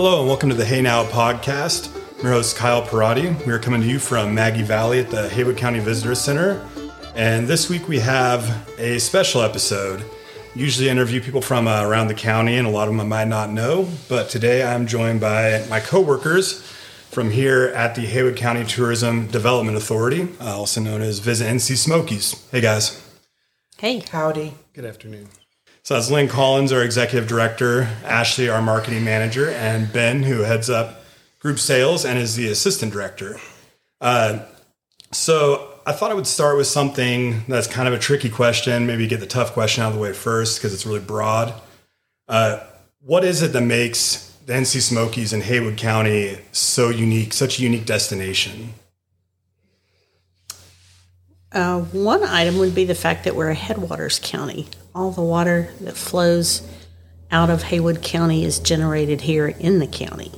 Hello and welcome to the Hey Now podcast. I'm your host Kyle Perrotti. We are coming to you from Maggie Valley at the Haywood County Visitor Center. And this week we have a special episode. Usually I interview people from uh, around the county and a lot of them I might not know, but today I'm joined by my coworkers from here at the Haywood County Tourism Development Authority, uh, also known as Visit NC Smokies. Hey guys. Hey. Howdy. Good afternoon. So that's Lynn Collins, our executive director, Ashley, our marketing manager, and Ben, who heads up group sales and is the assistant director. Uh, so I thought I would start with something that's kind of a tricky question, maybe get the tough question out of the way first because it's really broad. Uh, what is it that makes the NC Smokies in Haywood County so unique, such a unique destination? Uh, one item would be the fact that we're a headwaters county. All the water that flows out of Haywood County is generated here in the county.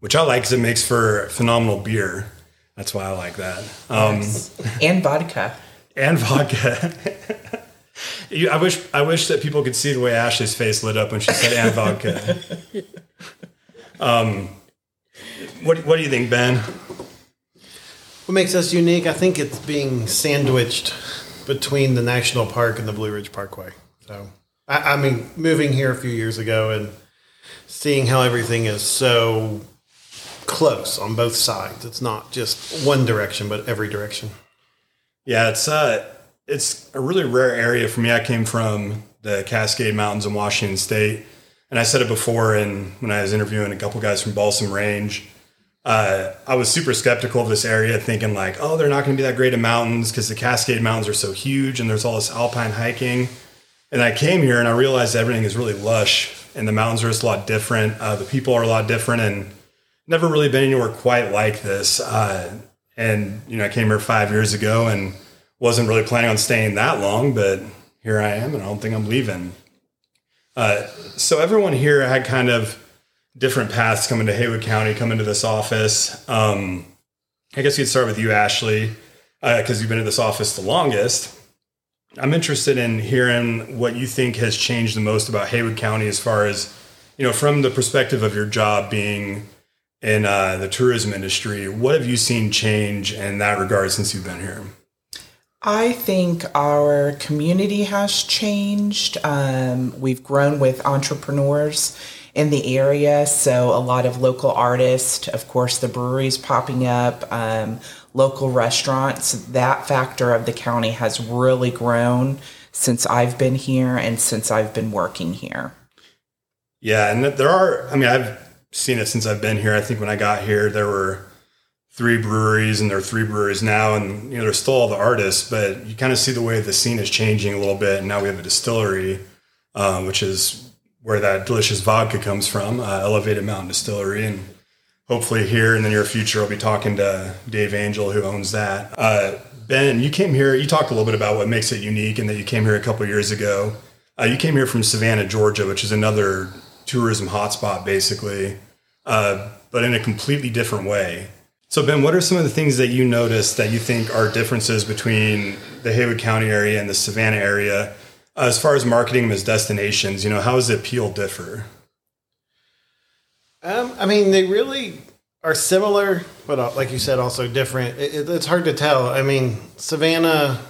Which I like because it makes for phenomenal beer. That's why I like that. Um, And vodka. and vodka. you, I wish I wish that people could see the way Ashley's face lit up when she said and vodka. Um, what what do you think, Ben? What makes us unique? I think it's being sandwiched between the national park and the Blue Ridge Parkway. So, I, I mean, moving here a few years ago and seeing how everything is so close on both sides. It's not just one direction, but every direction. Yeah, it's uh, it's a really rare area for me. I came from the Cascade Mountains in Washington State, and I said it before. And when I was interviewing a couple guys from Balsam Range, uh, I was super skeptical of this area, thinking like, oh, they're not going to be that great of mountains because the Cascade Mountains are so huge, and there's all this alpine hiking. And I came here and I realized everything is really lush, and the mountains are just a lot different. Uh, the people are a lot different, and never really been anywhere quite like this. Uh, and you know, I came here five years ago and wasn't really planning on staying that long, but here I am, and I don't think I'm leaving. Uh, so everyone here had kind of different paths coming to Haywood County, coming to this office. Um, I guess we could start with you, Ashley, because you've been in this office the longest. I'm interested in hearing what you think has changed the most about Haywood County as far as, you know, from the perspective of your job being in uh, the tourism industry. What have you seen change in that regard since you've been here? I think our community has changed. Um, we've grown with entrepreneurs in the area, so a lot of local artists, of course, the breweries popping up, um, local restaurants. That factor of the county has really grown since I've been here and since I've been working here. Yeah, and there are. I mean, I've seen it since I've been here. I think when I got here, there were three breweries, and there are three breweries now, and you know, there's still all the artists, but you kind of see the way the scene is changing a little bit. And now we have a distillery, um, which is where that delicious vodka comes from, uh, Elevated Mountain Distillery, and hopefully here in the near future, I'll be talking to Dave Angel, who owns that. Uh, ben, you came here. You talked a little bit about what makes it unique, and that you came here a couple years ago. Uh, you came here from Savannah, Georgia, which is another tourism hotspot, basically, uh, but in a completely different way. So, Ben, what are some of the things that you noticed that you think are differences between the Haywood County area and the Savannah area as far as marketing them as destinations? You know, how does the appeal differ? Um, I mean, they really are similar, but uh, like you said, also different. It, it, it's hard to tell. I mean, Savannah,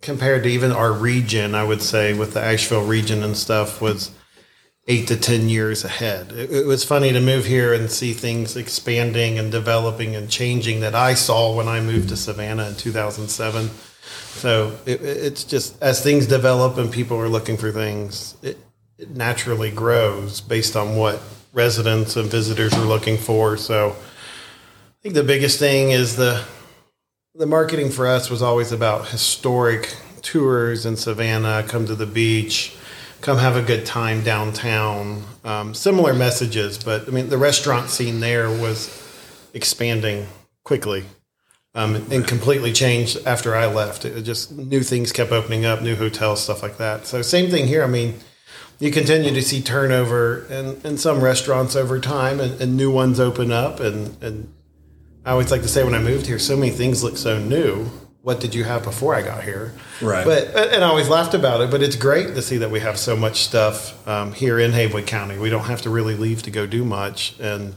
compared to even our region, I would say with the Asheville region and stuff, was eight to 10 years ahead. It, it was funny to move here and see things expanding and developing and changing that I saw when I moved to Savannah in 2007. So it, it's just as things develop and people are looking for things, it, it naturally grows based on what residents and visitors are looking for. So I think the biggest thing is the the marketing for us was always about historic tours in Savannah, come to the beach, come have a good time downtown. Um, similar messages, but I mean the restaurant scene there was expanding quickly. Um, and completely changed after I left. It just new things kept opening up, new hotels, stuff like that. So same thing here. I mean, you continue to see turnover in, in some restaurants over time and, and new ones open up and, and I always like to say when I moved here, so many things look so new what did you have before I got here? Right. But and I always laughed about it. But it's great to see that we have so much stuff um, here in Haywood County. We don't have to really leave to go do much, and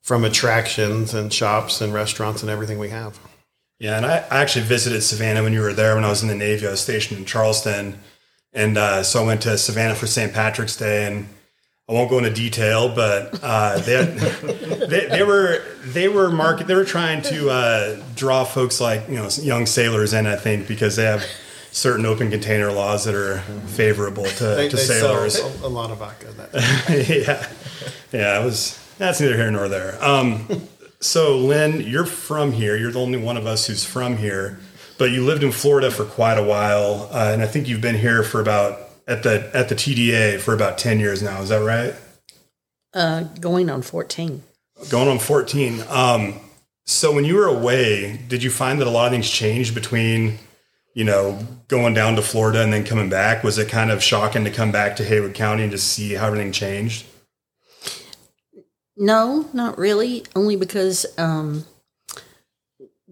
from attractions and shops and restaurants and everything we have. Yeah, and I, I actually visited Savannah when you were there when I was in the Navy. I was stationed in Charleston, and uh, so I went to Savannah for St. Patrick's Day, and I won't go into detail, but uh, they, had, they they were they were market they were trying to uh, draw folks like you know young sailors in, I think, because they have certain open container laws that are favorable to, They, to they sailors. a lot of vodka. That yeah, yeah, it was. That's neither here nor there. Um, so, Lynn, you're from here. You're the only one of us who's from here, but you lived in Florida for quite a while, uh, and I think you've been here for about at the at the TDA for about ten years now. Is that right? Uh, going on 14. Going on fourteen. Um, so, when you were away, did you find that a lot of things changed between? You know, going down to Florida and then coming back, was it kind of shocking to come back to Haywood County and just see how everything changed? No, not really. Only because um,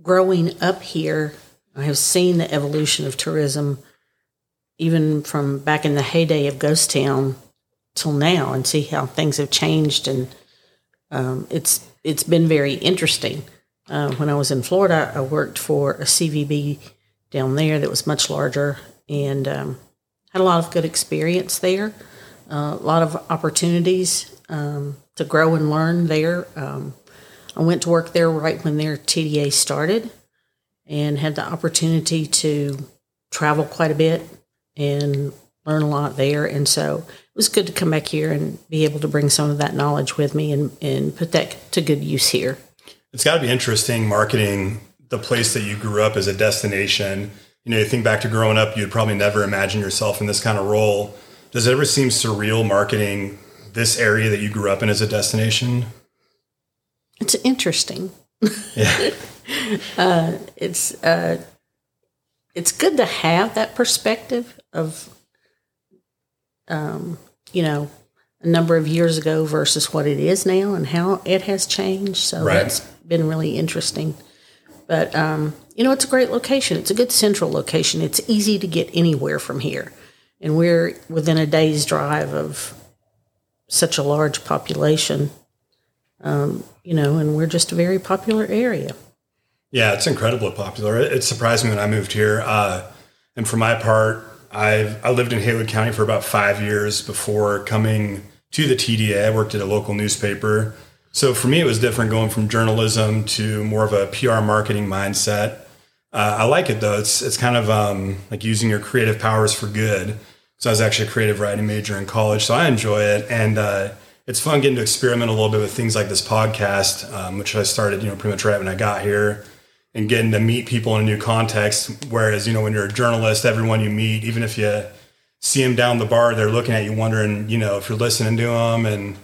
growing up here, I have seen the evolution of tourism, even from back in the heyday of Ghost Town till now, and see how things have changed. And um, it's it's been very interesting. Uh, when I was in Florida, I worked for a CVB down there that was much larger, and um, had a lot of good experience there. Uh, a lot of opportunities um, to grow and learn there. Um, I went to work there right when their TDA started and had the opportunity to travel quite a bit and learn a lot there. And so it was good to come back here and be able to bring some of that knowledge with me and, and put that to good use here. It's got to be interesting marketing the place that you grew up as a destination. You know, you think back to growing up, you'd probably never imagine yourself in this kind of role. Does it ever seem surreal marketing this area that you grew up in as a destination? It's interesting. Yeah. uh, it's uh, it's good to have that perspective of, um, you know, a number of years ago versus what it is now and how it has changed. So Right. that's been really interesting. But um, you know, it's a great location. It's a good central location. It's easy to get anywhere from here, and we're within a day's drive of such a large population. Um, you know, and we're just a very popular area. Yeah, it's incredibly popular. It, it surprised me when I moved here. Uh, and for my part, I've I lived in Haywood County for about five years before coming to the TDA. I worked at a local newspaper. So for me, it was different going from journalism to more of a PR marketing mindset. Uh, I like it though. It's it's kind of um, like using your creative powers for good. So I was actually a creative writing major in college, so I enjoy it, and uh, it's fun getting to experiment a little bit with things like this podcast, um, which I started, you know, pretty much right when I got here, and getting to meet people in a new context. Whereas, you know, when you're a journalist, everyone you meet, even if you see them down the bar, they're looking at you, wondering, you know, if you're listening to them, and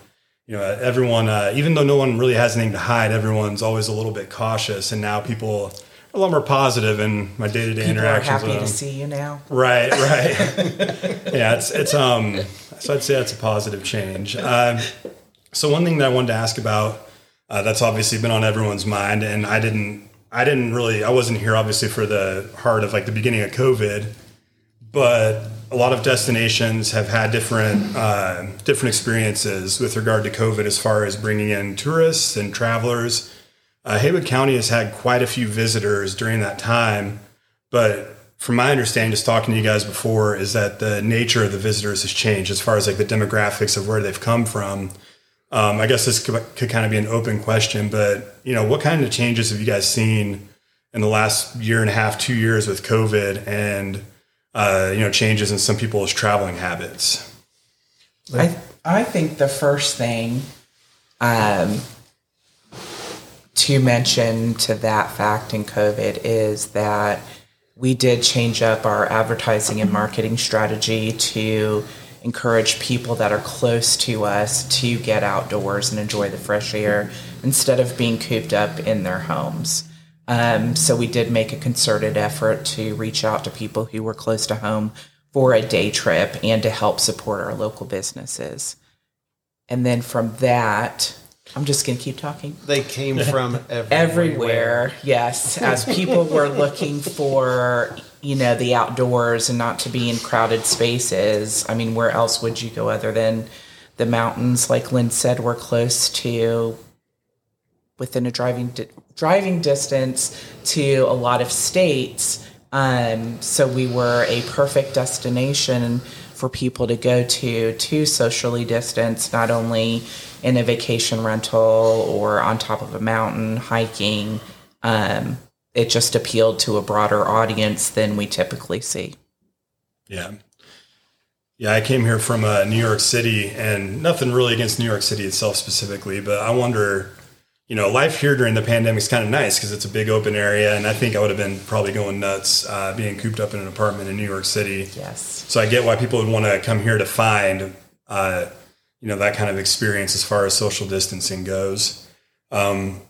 you know, everyone, uh, even though no one really has anything to hide, everyone's always a little bit cautious, and now people are a lot more positive in my day to day People are interactions happy to see you now. Right, right. yeah, it's it's um. So I'd say that's a positive change. Um, so one thing that I wanted to ask about uh, that's obviously been on everyone's mind, and I didn't I didn't really I wasn't here obviously for the heart of like the beginning of COVID, but a lot of destinations have had different uh, different experiences with regard to COVID as far as bringing in tourists and travelers. Uh, Haywood County has had quite a few visitors during that time, but from my understanding, just talking to you guys before, is that the nature of the visitors has changed as far as like the demographics of where they've come from. Um, I guess this could, could kind of be an open question, but you know, what kind of changes have you guys seen in the last year and a half, two years with COVID, and uh, you know, changes in some people's traveling habits? I I think the first thing um, to mention to that fact in COVID is that we did change up our advertising and marketing strategy to encourage people that are close to us to get outdoors and enjoy the fresh air instead of being cooped up in their homes. Um, so we did make a concerted effort to reach out to people who were close to home for a day trip and to help support our local businesses. And then from that, I'm just going to keep talking. They came from everywhere. Everywhere, yes. As people were looking for, you know, the outdoors and not to be in crowded spaces. I mean, where else would you go other than the mountains? Like Lynn said, we're close to within a driving di- driving distance to a lot of states. Um, so we were a perfect destination for people to go to to socially distance, not only in a vacation rental or on top of a mountain hiking. Um, it just appealed to a broader audience than we typically see. Yeah. Yeah, I came here from uh, New York City, and nothing really against New York City itself specifically, but I wonder, you know, life here during the pandemic is kind of nice because it's a big open area, and I think I would have been probably going nuts uh, being cooped up in an apartment in New York City. Yes. So I get why people would want to come here to find, uh, you know, that kind of experience as far as social distancing goes. Um,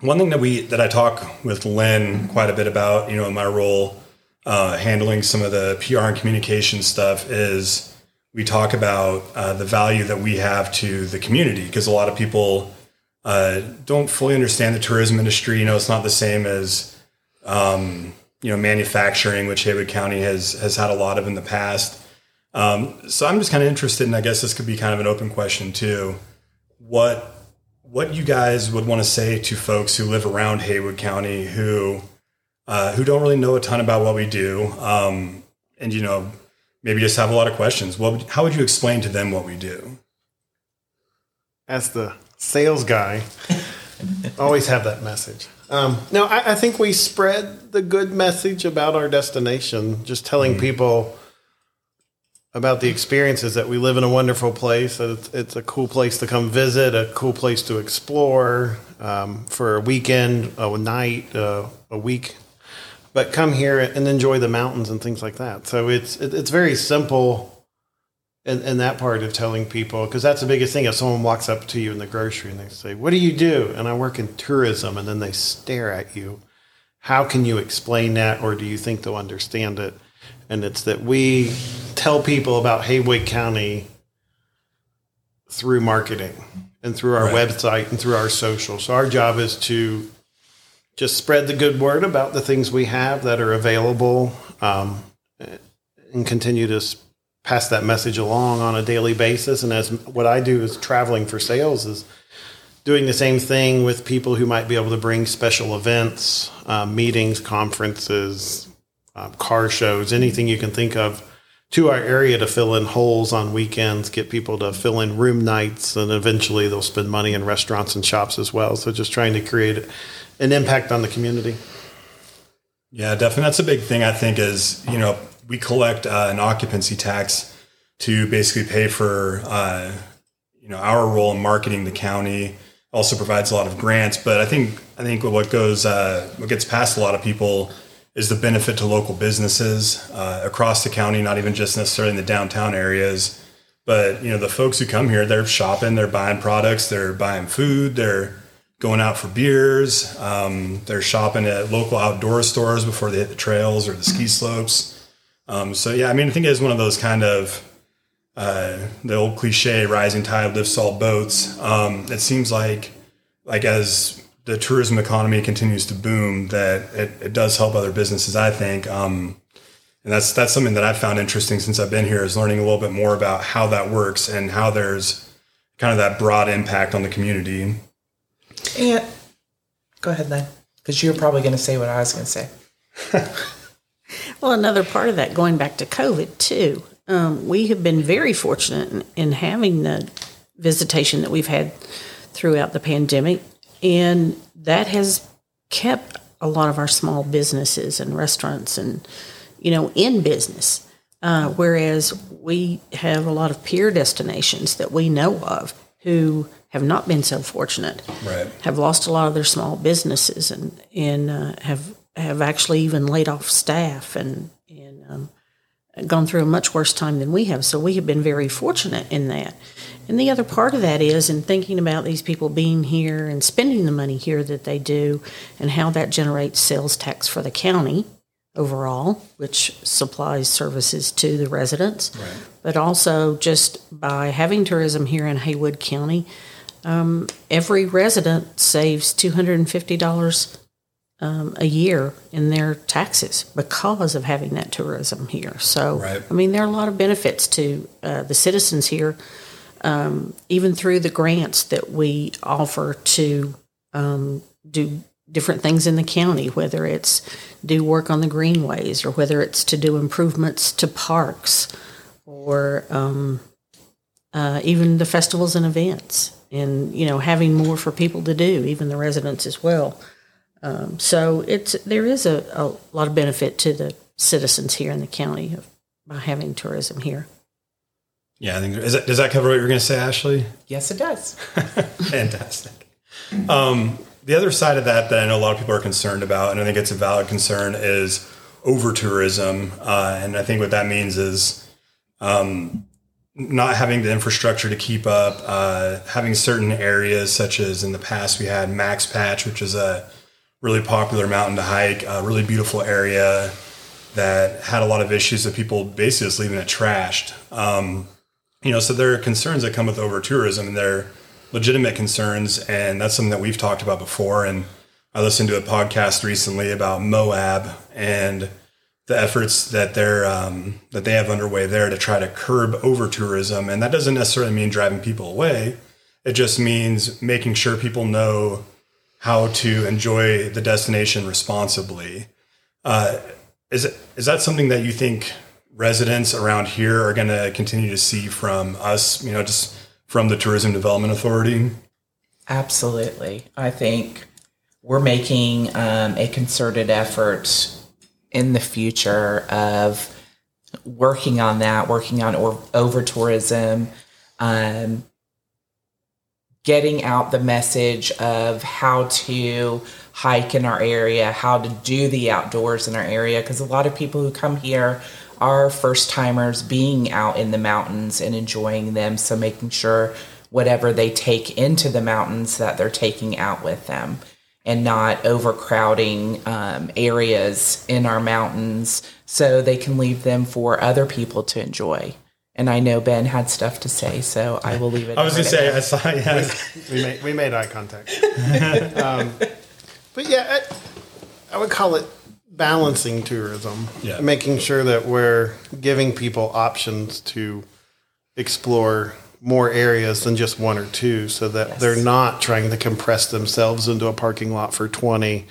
one thing that we that I talk with Lynn quite a bit about, you know, in my role uh, handling some of the PR and communication stuff is we talk about uh, the value that we have to the community because a lot of people uh, don't fully understand the tourism industry. You know, it's not the same as um, you know manufacturing, which Haywood County has has had a lot of in the past. Um, so I'm just kind of interested, and I guess this could be kind of an open question too. What what you guys would want to say to folks who live around Haywood County who uh, who don't really know a ton about what we do, um, and you know maybe just have a lot of questions. What how would you explain to them what we do? As the sales guy, always have that message. Um, no, I, I, think we spread the good message about our destination, just telling mm-hmm. people about the experiences that we live in a wonderful place, that it's, it's a cool place to come visit, a cool place to explore um, for a weekend, a night, uh, a week. But come here and enjoy the mountains and things like that. So it's it, it's very simple in, in that part of telling people because that's the biggest thing. If someone walks up to you in the grocery and they say, "What do you do?" and I work in tourism, and then they stare at you, how can you explain that, or do you think they'll understand it? and it's that we tell people about Haywood County through marketing and through our right. website and through our social. So our job is to just spread the good word about the things we have that are available um, and continue to pass that message along on a daily basis. And as what I do is traveling for sales is doing the same thing with people who might be able to bring special events, uh, meetings, conferences, um, car shows, anything you can think of to our area to fill in holes on weekends, get people to fill in room nights, and eventually they'll spend money in restaurants and shops as well. So just trying to create an impact on the community. Yeah, definitely. That's a big thing, I think, is, you know, we collect uh, an occupancy tax to basically pay for, uh, you know, our role in marketing the county. Also provides a lot of grants, but I think I think what goes uh, what gets past a lot of people is the benefit to local businesses uh, across the county, not even just necessarily in the downtown areas. But you know, the folks who come here, they're shopping, they're buying products, they're buying food, they're going out for beers, um, they're shopping at local outdoor stores before they hit the trails or the ski slopes. Um, so yeah, I mean, I think it's one of those kind of uh, the old cliche, "rising tide lifts all boats." Um, it seems like, like as the tourism economy continues to boom, that it, it does help other businesses. I think, um, and that's that's something that I've found interesting since I've been here is learning a little bit more about how that works and how there's kind of that broad impact on the community. And go ahead then, because you're probably going to say what I was going to say. well, another part of that, going back to COVID too, um, we have been very fortunate in, in having the visitation that we've had throughout the pandemic and that has kept a lot of our small businesses and restaurants and, you know, in business. Uh, whereas we have a lot of peer destinations that we know of who have not been so fortunate, right. have lost a lot of their small businesses and and uh, have have actually even laid off staff and and um, gone through a much worse time than we have. So we have been very fortunate in that. And the other part of that is in thinking about these people being here and spending the money here that they do and how that generates sales tax for the county overall, which supplies services to the residents. Right. But also just by having tourism here in Haywood County, um, every resident saves two hundred and fifty dollars um, a year in their taxes because of having that tourism here. So, Right. I mean, there are a lot of benefits to uh, the citizens here, um, even through the grants that we offer to um, do different things in the county, whether it's do work on the greenways or whether it's to do improvements to parks or um, uh, even the festivals and events, and you know having more for people to do, even the residents as well. Um, so it's there is a, a lot of benefit to the citizens here in the county of, by having tourism here. Yeah, I think is that, does that cover what you were going to say, Ashley? Yes, it does. Fantastic. Um, the other side of that that I know a lot of people are concerned about, and I think it's a valid concern, is over tourism. Uh, and I think what that means is um, not having the infrastructure to keep up, uh, having certain areas, such as in the past we had Max Patch, which is a really popular mountain to hike, a really beautiful area that had a lot of issues of people basically just leaving it trashed. Um, you know, so there are concerns that come with over tourism, and they're legitimate concerns, and that's something that we've talked about before. And I listened to a podcast recently about Moab and the efforts that they're um, that they have underway there to try to curb over tourism, and that doesn't necessarily mean driving people away. It just means making sure people know how to enjoy the destination responsibly. Uh, is that something that you think residents around here are going to continue to see from us? You know, just from the Tourism Development Authority. Absolutely. I think we're making um, a concerted effort in the future of working on that, working on or, over tourism, um, getting out the message of how to hike in our area, how to do the outdoors in our area. Because a lot of people who come here are first timers being out in the mountains and enjoying them. So making sure whatever they take into the mountains that they're taking out with them and not overcrowding um, areas in our mountains so they can leave them for other people to enjoy. And I know Ben had stuff to say, so I will leave it. I was going to there. say, I saw, yeah. we made we made eye contact. um, but yeah, I, I would call it balancing tourism. Yeah. making sure that we're giving people options to explore more areas than just one or two, so that Yes. they're not trying to compress themselves into a parking lot for twenty.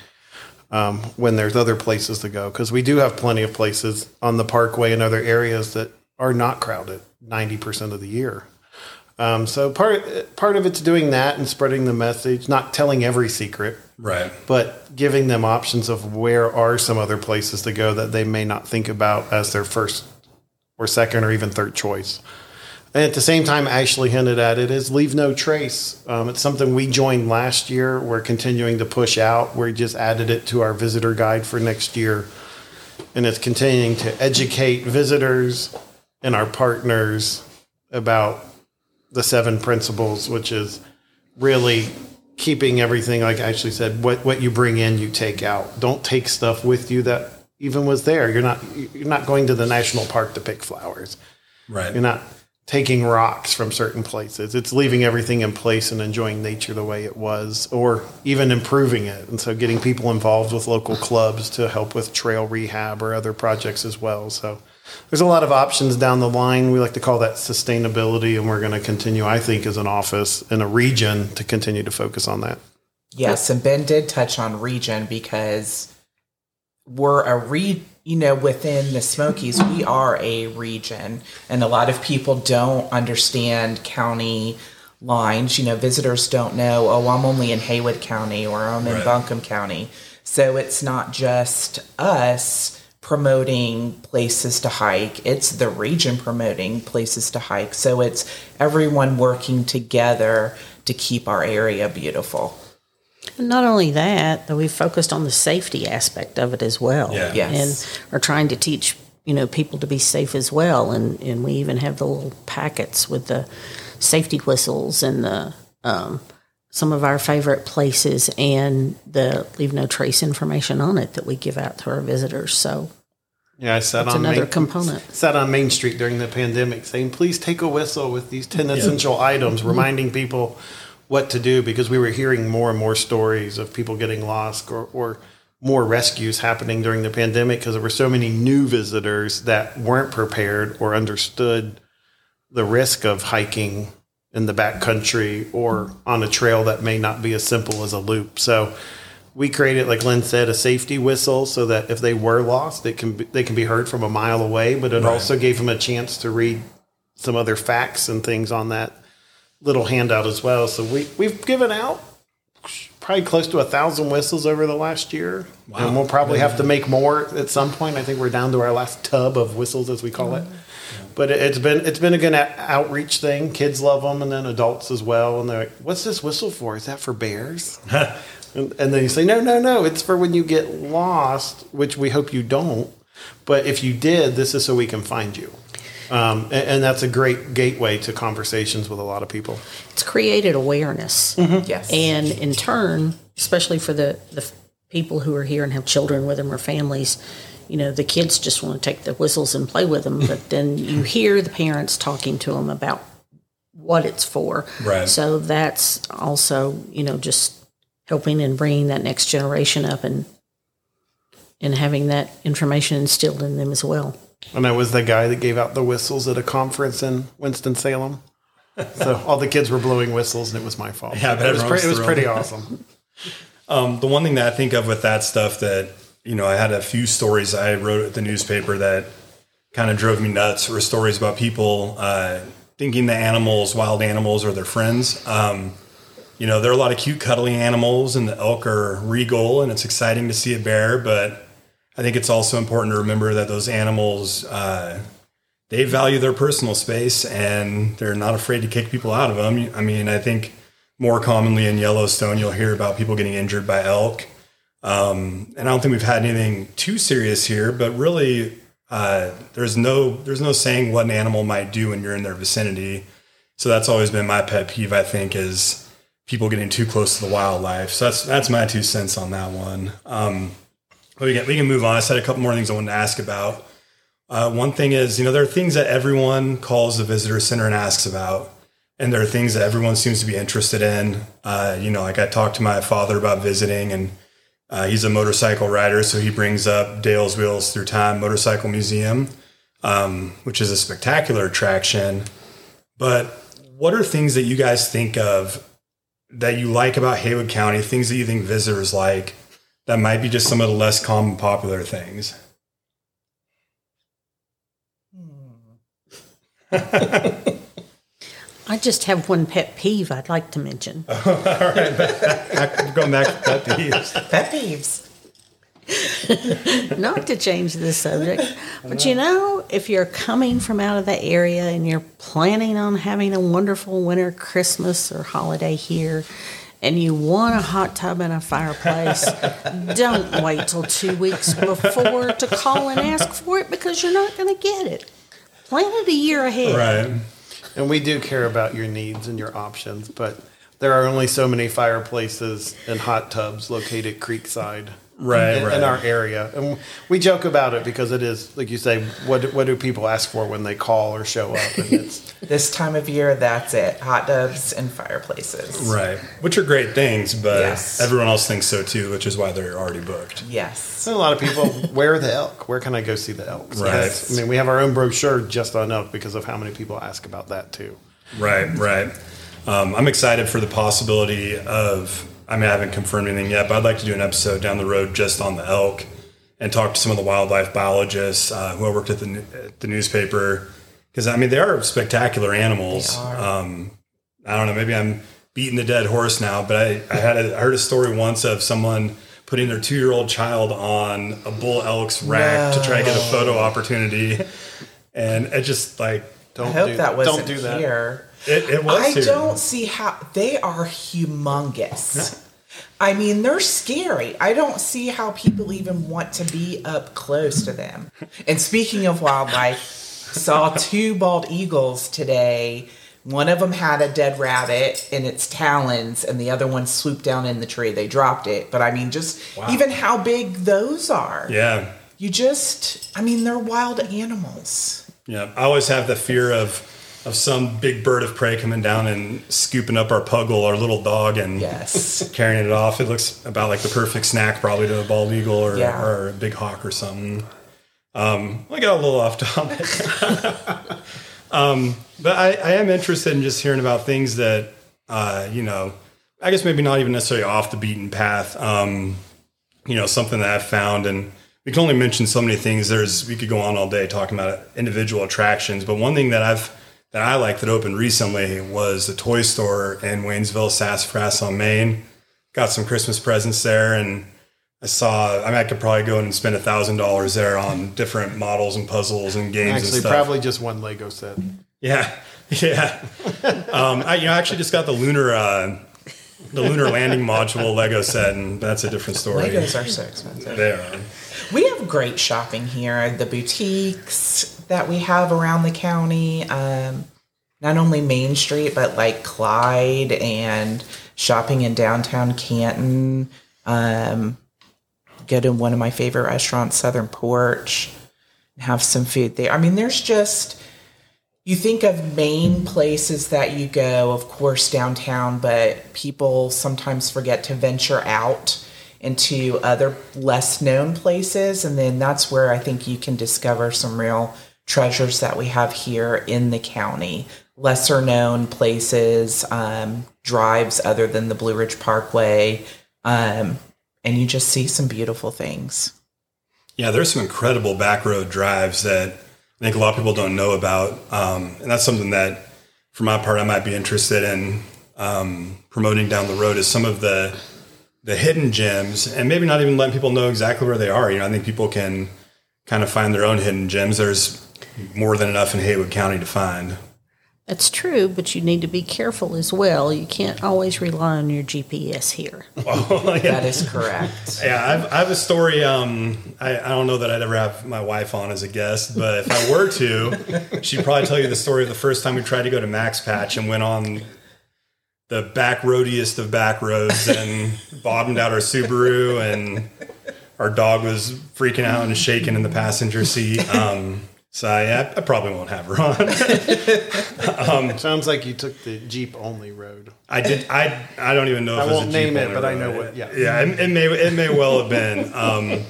Um, when there's other places to go, because we do have plenty of places on the parkway and other areas that are not crowded 90% of the year. Um, so part part of it's doing that and spreading the message, not telling every secret, right. but giving them options of where are some other places to go that they may not think about as their first or second or even third choice. And at the same time, Ashley hinted at it is leave no trace. Um, it's something we joined last year. We're continuing to push out. We just added it to our visitor guide for next year, and it's continuing to educate visitors and our partners about the seven principles, which is really keeping everything like I actually said. What what you bring in, you take out. Don't take stuff with you that even was there. You're not you're not going to the national park to pick flowers. Right. You're not taking rocks from certain places. It's leaving everything in place and enjoying nature the way it was, or even improving it. And so getting people involved with local clubs to help with trail rehab or other projects as well. So there's a lot of options down the line. We like to call that sustainability, and we're going to continue, I think, as an office in a region to continue to focus on that. Yes, and Ben did touch on region because we're a re you know within the Smokies we are a region and a lot of people don't understand county lines you know visitors don't know oh I'm only in Haywood County or I'm in Right. Buncombe County so it's not just us promoting places to hike it's the region promoting places to hike so it's everyone working together to keep our area beautiful And not only that, though we've focused on the safety aspect of it as well. Yeah. Yes. And are trying to teach, you know, people to be safe as well. And, and we even have the little packets with the safety whistles and the um, some of our favorite places and the leave no trace information on it that we give out to our visitors. So Yeah, I sat it's on another Main, component. sat on Main Street during the pandemic saying, please take a whistle with these 10 essential items, mm-hmm. reminding people what to do because we were hearing more and more stories of people getting lost or, or more rescues happening during the pandemic because there were so many new visitors that weren't prepared or understood the risk of hiking in the back country or on a trail that may not be as simple as a loop. So we created, like Lynn said, a safety whistle so that if they were lost, it can be, they can be heard from a mile away. But it also gave them a chance to read some other facts and things on that little handout as well. So we we've given out probably close to a thousand whistles over the last year, and we'll probably have to make more at some point. I think we're down to our last tub of whistles, as we call it. But it- it's been it's been a good outreach thing. Kids love them, and then adults as well. And they're like, "What's this whistle for? Is that for bears?" and, and then you say, "No, no, no! It's for when you get lost, which we hope you don't. But if you did, this is so we can find you." Um, and, and that's a great gateway to conversations with a lot of people. It's created awareness. Yes. And in turn, especially for the, the people who are here and have children with them or families, you know, the kids just want to take the whistles and play with them. But then you hear the parents talking to them about what it's for. Right. So that's also, you know, just helping and bringing that next generation up and and having that information instilled in them as well. And I was the guy that gave out the whistles at a conference in Winston Salem. So all the kids were blowing whistles, and it was my fault. Yeah, I bet it was, everyone pre- it was pretty awesome. Um, the one thing that I think of with that stuff that, you know, I had a few stories I wrote at the newspaper that kind of drove me nuts were stories about people uh, thinking the animals, wild animals, are their friends. Um, you know, there are a lot of cute, cuddly animals, and the elk are regal, and it's exciting to see a bear, but I think it's also important to remember that those animals, uh, they value their personal space and they're not afraid to kick people out of them. I mean, I think more commonly in Yellowstone, you'll hear about people getting injured by elk. Um, and I don't think we've had anything too serious here, but really, uh, there's no there's no saying what an animal might do when you're in their vicinity. So that's always been my pet peeve. I think is people getting too close to the wildlife. So that's that's my two cents on that one. Um, we can, we can move on. I said a couple more things I wanted to ask about. Uh, one thing is, you know, there are things that everyone calls the visitor center and asks about, and there are things that everyone seems to be interested in. Uh, you know, like I talked to my father about visiting, and uh, he's a motorcycle rider, so he brings up Dale's Wheels Through Time Motorcycle Museum, um, which is a spectacular attraction. But what are things that you guys think of that you like about Haywood County? Things that you think visitors like that might be just some of the less common popular things. I just have one pet peeve I'd like to mention. All right, back, back, going back to pet peeves. Pet peeves. not to change the subject, but you know, if you're coming from out of the area and you're planning on having a wonderful winter Christmas or holiday here, and you want a hot tub and a fireplace, don't wait till two weeks before to call and ask for it because you're not going to get it. Plan it a year ahead. Right. And we do care about your needs and your options, but there are only so many fireplaces and hot tubs located creekside. Right, in, right. in our area, and we joke about it because it is, like you say, what do- what do people ask for when they call or show up? And it's This time of year, that's it. Hot tubs and fireplaces. Right. Which are great things, but Yes. everyone else thinks so too, which is why they're already booked. Yes. So a lot of people. Where are the elk? Where can I go see the elk? Right. that's- I mean, we have our own brochure just on elk because of how many people ask about that too. Right, right. Um, I'm excited for the possibility of, I mean, I haven't confirmed anything yet, but I'd like to do an episode down the road just on the elk and talk to some of the wildlife biologists uh, who I worked at the, at the newspaper. Because, I mean, they are spectacular animals. Are. Um, I don't know, maybe I'm beating the dead horse now, but I, I had a, I heard a story once of someone putting their two year old child on a bull elk's rack to try to get a photo opportunity. And it just like, Don't I hope do, that wasn't don't do that. here. it, it was I here. don't see how they are humongous. I mean, they're scary. I don't see how people even want to be up close to them. And speaking of wildlife, saw two bald eagles today. One of them had a dead rabbit in its talons, and the other one swooped down in the tree. They dropped it. But I mean, just even how big those are. Yeah. You just, I mean, they're wild animals. Yeah, I always have the fear of of some big bird of prey coming down and scooping up our puggle, our little dog, and Yes. carrying it off. It looks about like the perfect snack, probably to a bald eagle or, Yeah. or a big hawk or something. Um, I got a little off topic, um, but I, I am interested in just hearing about things that uh, you know. I guess maybe not even necessarily off the beaten path. Um, you know, something that I've found, and we can only mention so many things. There's we could go on all day talking about individual attractions, but one thing that I've that I like that opened recently was the toy store in Waynesville, Sassafras on Main. Got some Christmas presents there, and I saw. I mean, I could probably go in and spend a thousand dollars there on different models and puzzles and games and Actually, stuff. probably just one Lego set. Yeah, yeah. um, I, you know, I actually just got the lunar, uh, the lunar landing module Lego set, and that's a different story. Legos are so expensive. They are. We have great shopping here. The boutiques that we have around the county, um, not only Main Street, but like Clyde and shopping in downtown Canton. Um, go to one of my favorite restaurants, Southern Porch, and have some food there. I mean, there's just, you think of main places that you go, of course, downtown, but people sometimes forget to venture out into other less known places. And then that's where I think you can discover some real treasures that we have here in the county. Lesser known places, um, drives other than the Blue Ridge Parkway. Um, and you just see some beautiful things. Yeah, there's some incredible back road drives that I think a lot of people don't know about, um, and that's something that, for my part, I might be interested in um, promoting down the road. Is some of the the hidden gems, and maybe not even letting people know exactly where they are. You know, I think people can kind of find their own hidden gems. There's more than enough in Haywood County to find. That's true, but you need to be careful as well. You can't always rely on your GPS here. That is correct. Yeah, I've, I have a story. Um, I, I don't know that I'd ever have my wife on as a guest, but if I were to, she'd probably tell you the story of the first time we tried to go to Max Patch and went on the back roadiest of back roads and bottomed out our Subaru, and our dog was freaking out and shaking in the passenger seat. Um, so yeah, I probably won't have her on. Sounds like you took the Jeep only road. I did. I I don't even know. If I it was won't a name Jeep it, but I road. know what- yeah. yeah. It, it may it may well have been. Um,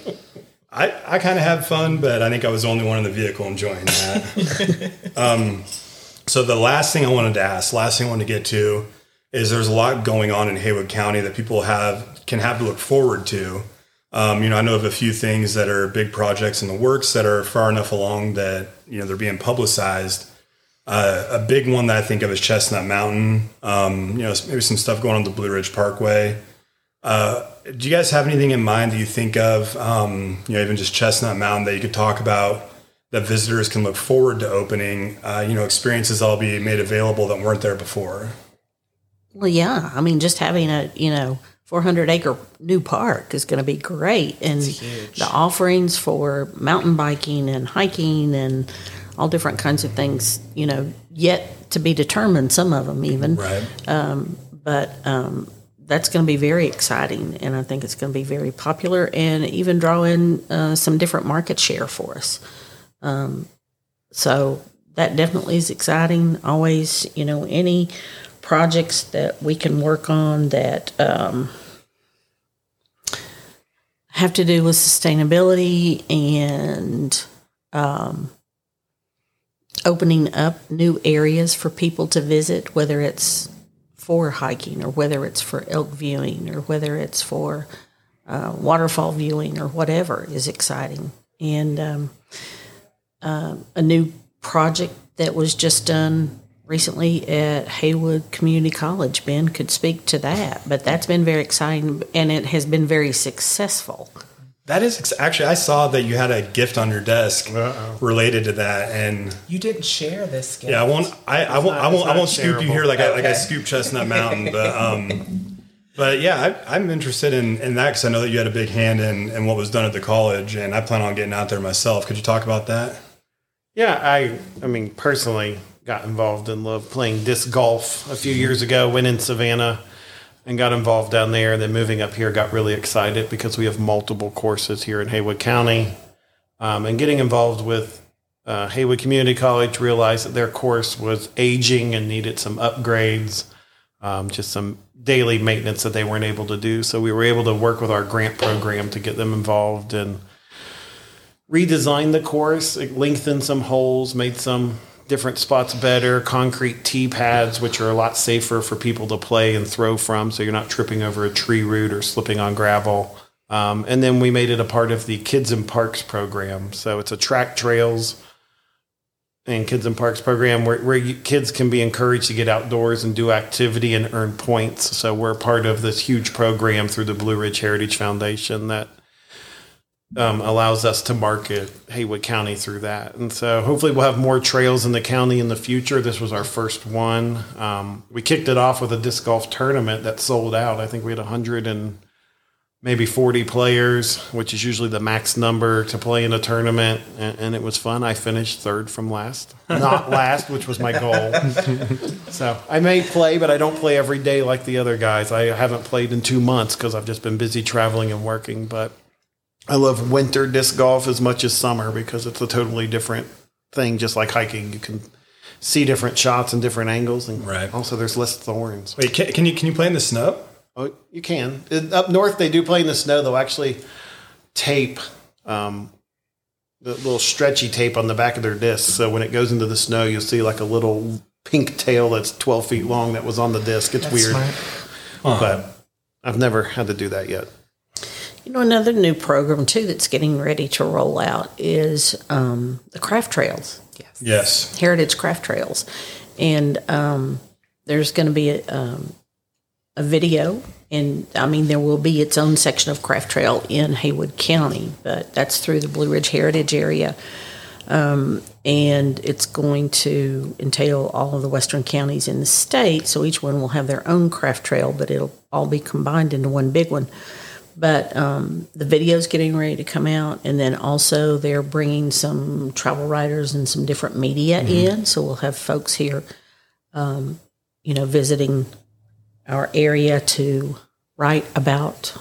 I I kind of had fun, but I think I was the only one in the vehicle enjoying that. um, so the last thing I wanted to ask, last thing I wanted to get to, is there's a lot going on in Haywood County that people have can have to look forward to. Um, you know, I know of a few things that are big projects in the works that are far enough along that you know they're being publicized. Uh, a big one that I think of is Chestnut Mountain. Um, you know, maybe some stuff going on the Blue Ridge Parkway. Uh, do you guys have anything in mind that you think of? Um, you know, even just Chestnut Mountain that you could talk about that visitors can look forward to opening. Uh, you know, experiences that'll be made available that weren't there before. Well, yeah. I mean, just having a you know 400 acre new park is going to be great, and the offerings for mountain biking and hiking and all different kinds of things. You know, yet to be determined. Some of them even, Right. but um, that's going to be very exciting, and I think it's going to be very popular, and even draw in uh, some different market share for us. Um, so that definitely is exciting. Always, you know, any projects that we can work on that um, have to do with sustainability and um, opening up new areas for people to visit, whether it's for hiking or whether it's for elk viewing or whether it's for uh, waterfall viewing or whatever is exciting. And um, uh, a new project that was just done recently at Haywood Community College. Ben could speak to that, but that's been very exciting and it has been very successful. That is ex- actually, I saw that you had a gift on your desk related to that, and You didn't share this. Gift. yeah, I won't, I, I won't, not- I won't, I won't scoop you here like I like I scoop Chestnut Mountain, but um, but yeah, I, I'm interested in in that because I know that you had a big hand in in what was done at the college, and I plan on getting out there myself. Could you talk about that? Yeah, I I mean personally got involved in love playing disc golf a few years ago. Went in Savannah and got involved down there. And then moving up here, got really excited because we have multiple courses here in Haywood County, um, and getting involved with uh, Haywood Community College realized that their course was aging and needed some upgrades, um, just some daily maintenance that they weren't able to do. So we were able to work with our grant program to get them involved and redesign the course, lengthen some holes, made some different spots better, concrete tee pads, which are a lot safer for people to play and throw from, so you're not tripping over a tree root or slipping on gravel. Um, and then we made it a part of the Kids in Parks program. So it's a track trails and Kids in Parks program where, where you, kids can be encouraged to get outdoors and do activity and earn points. So we're part of this huge program through the Blue Ridge Heritage Foundation that um, allows us to market Haywood County through that. And so hopefully we'll have more trails in the county in the future. This was our first one. Um, we kicked it off with a disc golf tournament that sold out. I think we had 100 and maybe 40 players, which is usually the max number to play in a tournament. And, and it was fun. I finished third from last, not last, which was my goal. so I may play, but I don't play every day like the other guys. I haven't played in two months because I've just been busy traveling and working. But I love winter disc golf as much as summer because it's a totally different thing. Just like hiking, you can see different shots and different angles, and Right. also there's less thorns. Wait, can, can you can you play in the snow? Oh, you can. Uh, Up north, they do play in the snow. They'll actually tape um, the little stretchy tape on the back of their disc. So when it goes into the snow, you'll see like a little pink tail that's 12 feet long that was on the disc. It's That's weird, smart. but I've never had to do that yet. You know, another new program too that's getting ready to roll out is um, the craft trails, Yes. Yes. Heritage Craft Trails, and um, there's going to be a, um, a video, and I mean there will be its own section of craft trail in Haywood County, but that's through the Blue Ridge Heritage area, um, and it's going to entail all of the western counties in the state. So each one will have their own craft trail, but it'll all be combined into one big one but um, the video's getting ready to come out and then also they're bringing some travel writers and some different media in so we'll have folks here um, you know visiting our area to write about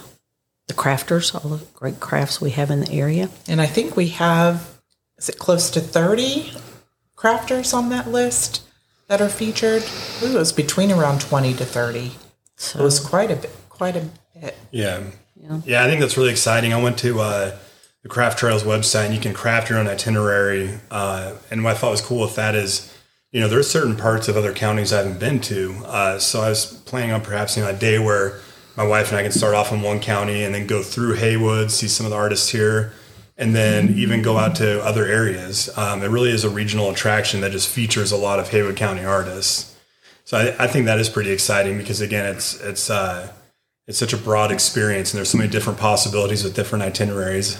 the crafters all the great crafts we have in the area And I think we have, is it close to 30 crafters on that list that are featured? I believe it was between around 20 to 30. It was quite a bit, quite a bit. Yeah. Yeah, I think that's really exciting. I went to uh, the Craft Trails website and you can craft your own itinerary. Uh, and what I thought was cool with that is, you know, there's certain parts of other counties I haven't been to. Uh, so I was planning on perhaps, you know, a day where my wife and I can start off in one county and then go through Haywood, see some of the artists here, and then even go out to other areas. Um, it really is a regional attraction that just features a lot of Haywood County artists. So I, I think that is pretty exciting because again, it's it's uh, it's such a broad experience, and there's so many different possibilities with different itineraries.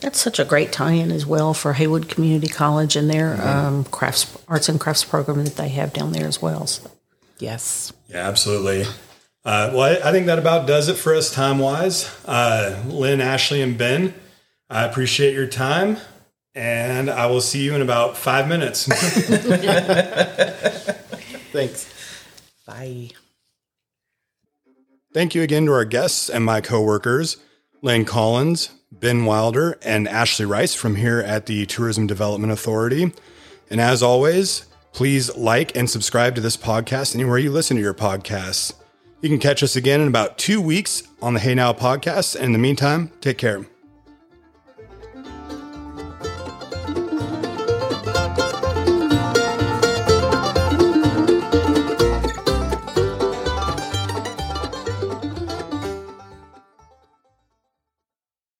that's such a great tie-in as well for haywood community college and their um, crafts arts and crafts program that they have down there as well so. Yes. Yeah, absolutely. Uh, well, I, I think that about does it for us time wise. Uh, Lynn, Ashley, and Ben, I appreciate your time, and I will see you in about five minutes. Thanks. Bye. Thank you again to our guests and my coworkers, Lynn Collins, Ben Wilder, and Ashley Rice from here at the Tourism Development Authority. And as always, please like and subscribe to this podcast anywhere you listen to your podcasts. You can catch us again in about two weeks on the Hey Now podcast. And in the meantime, take care.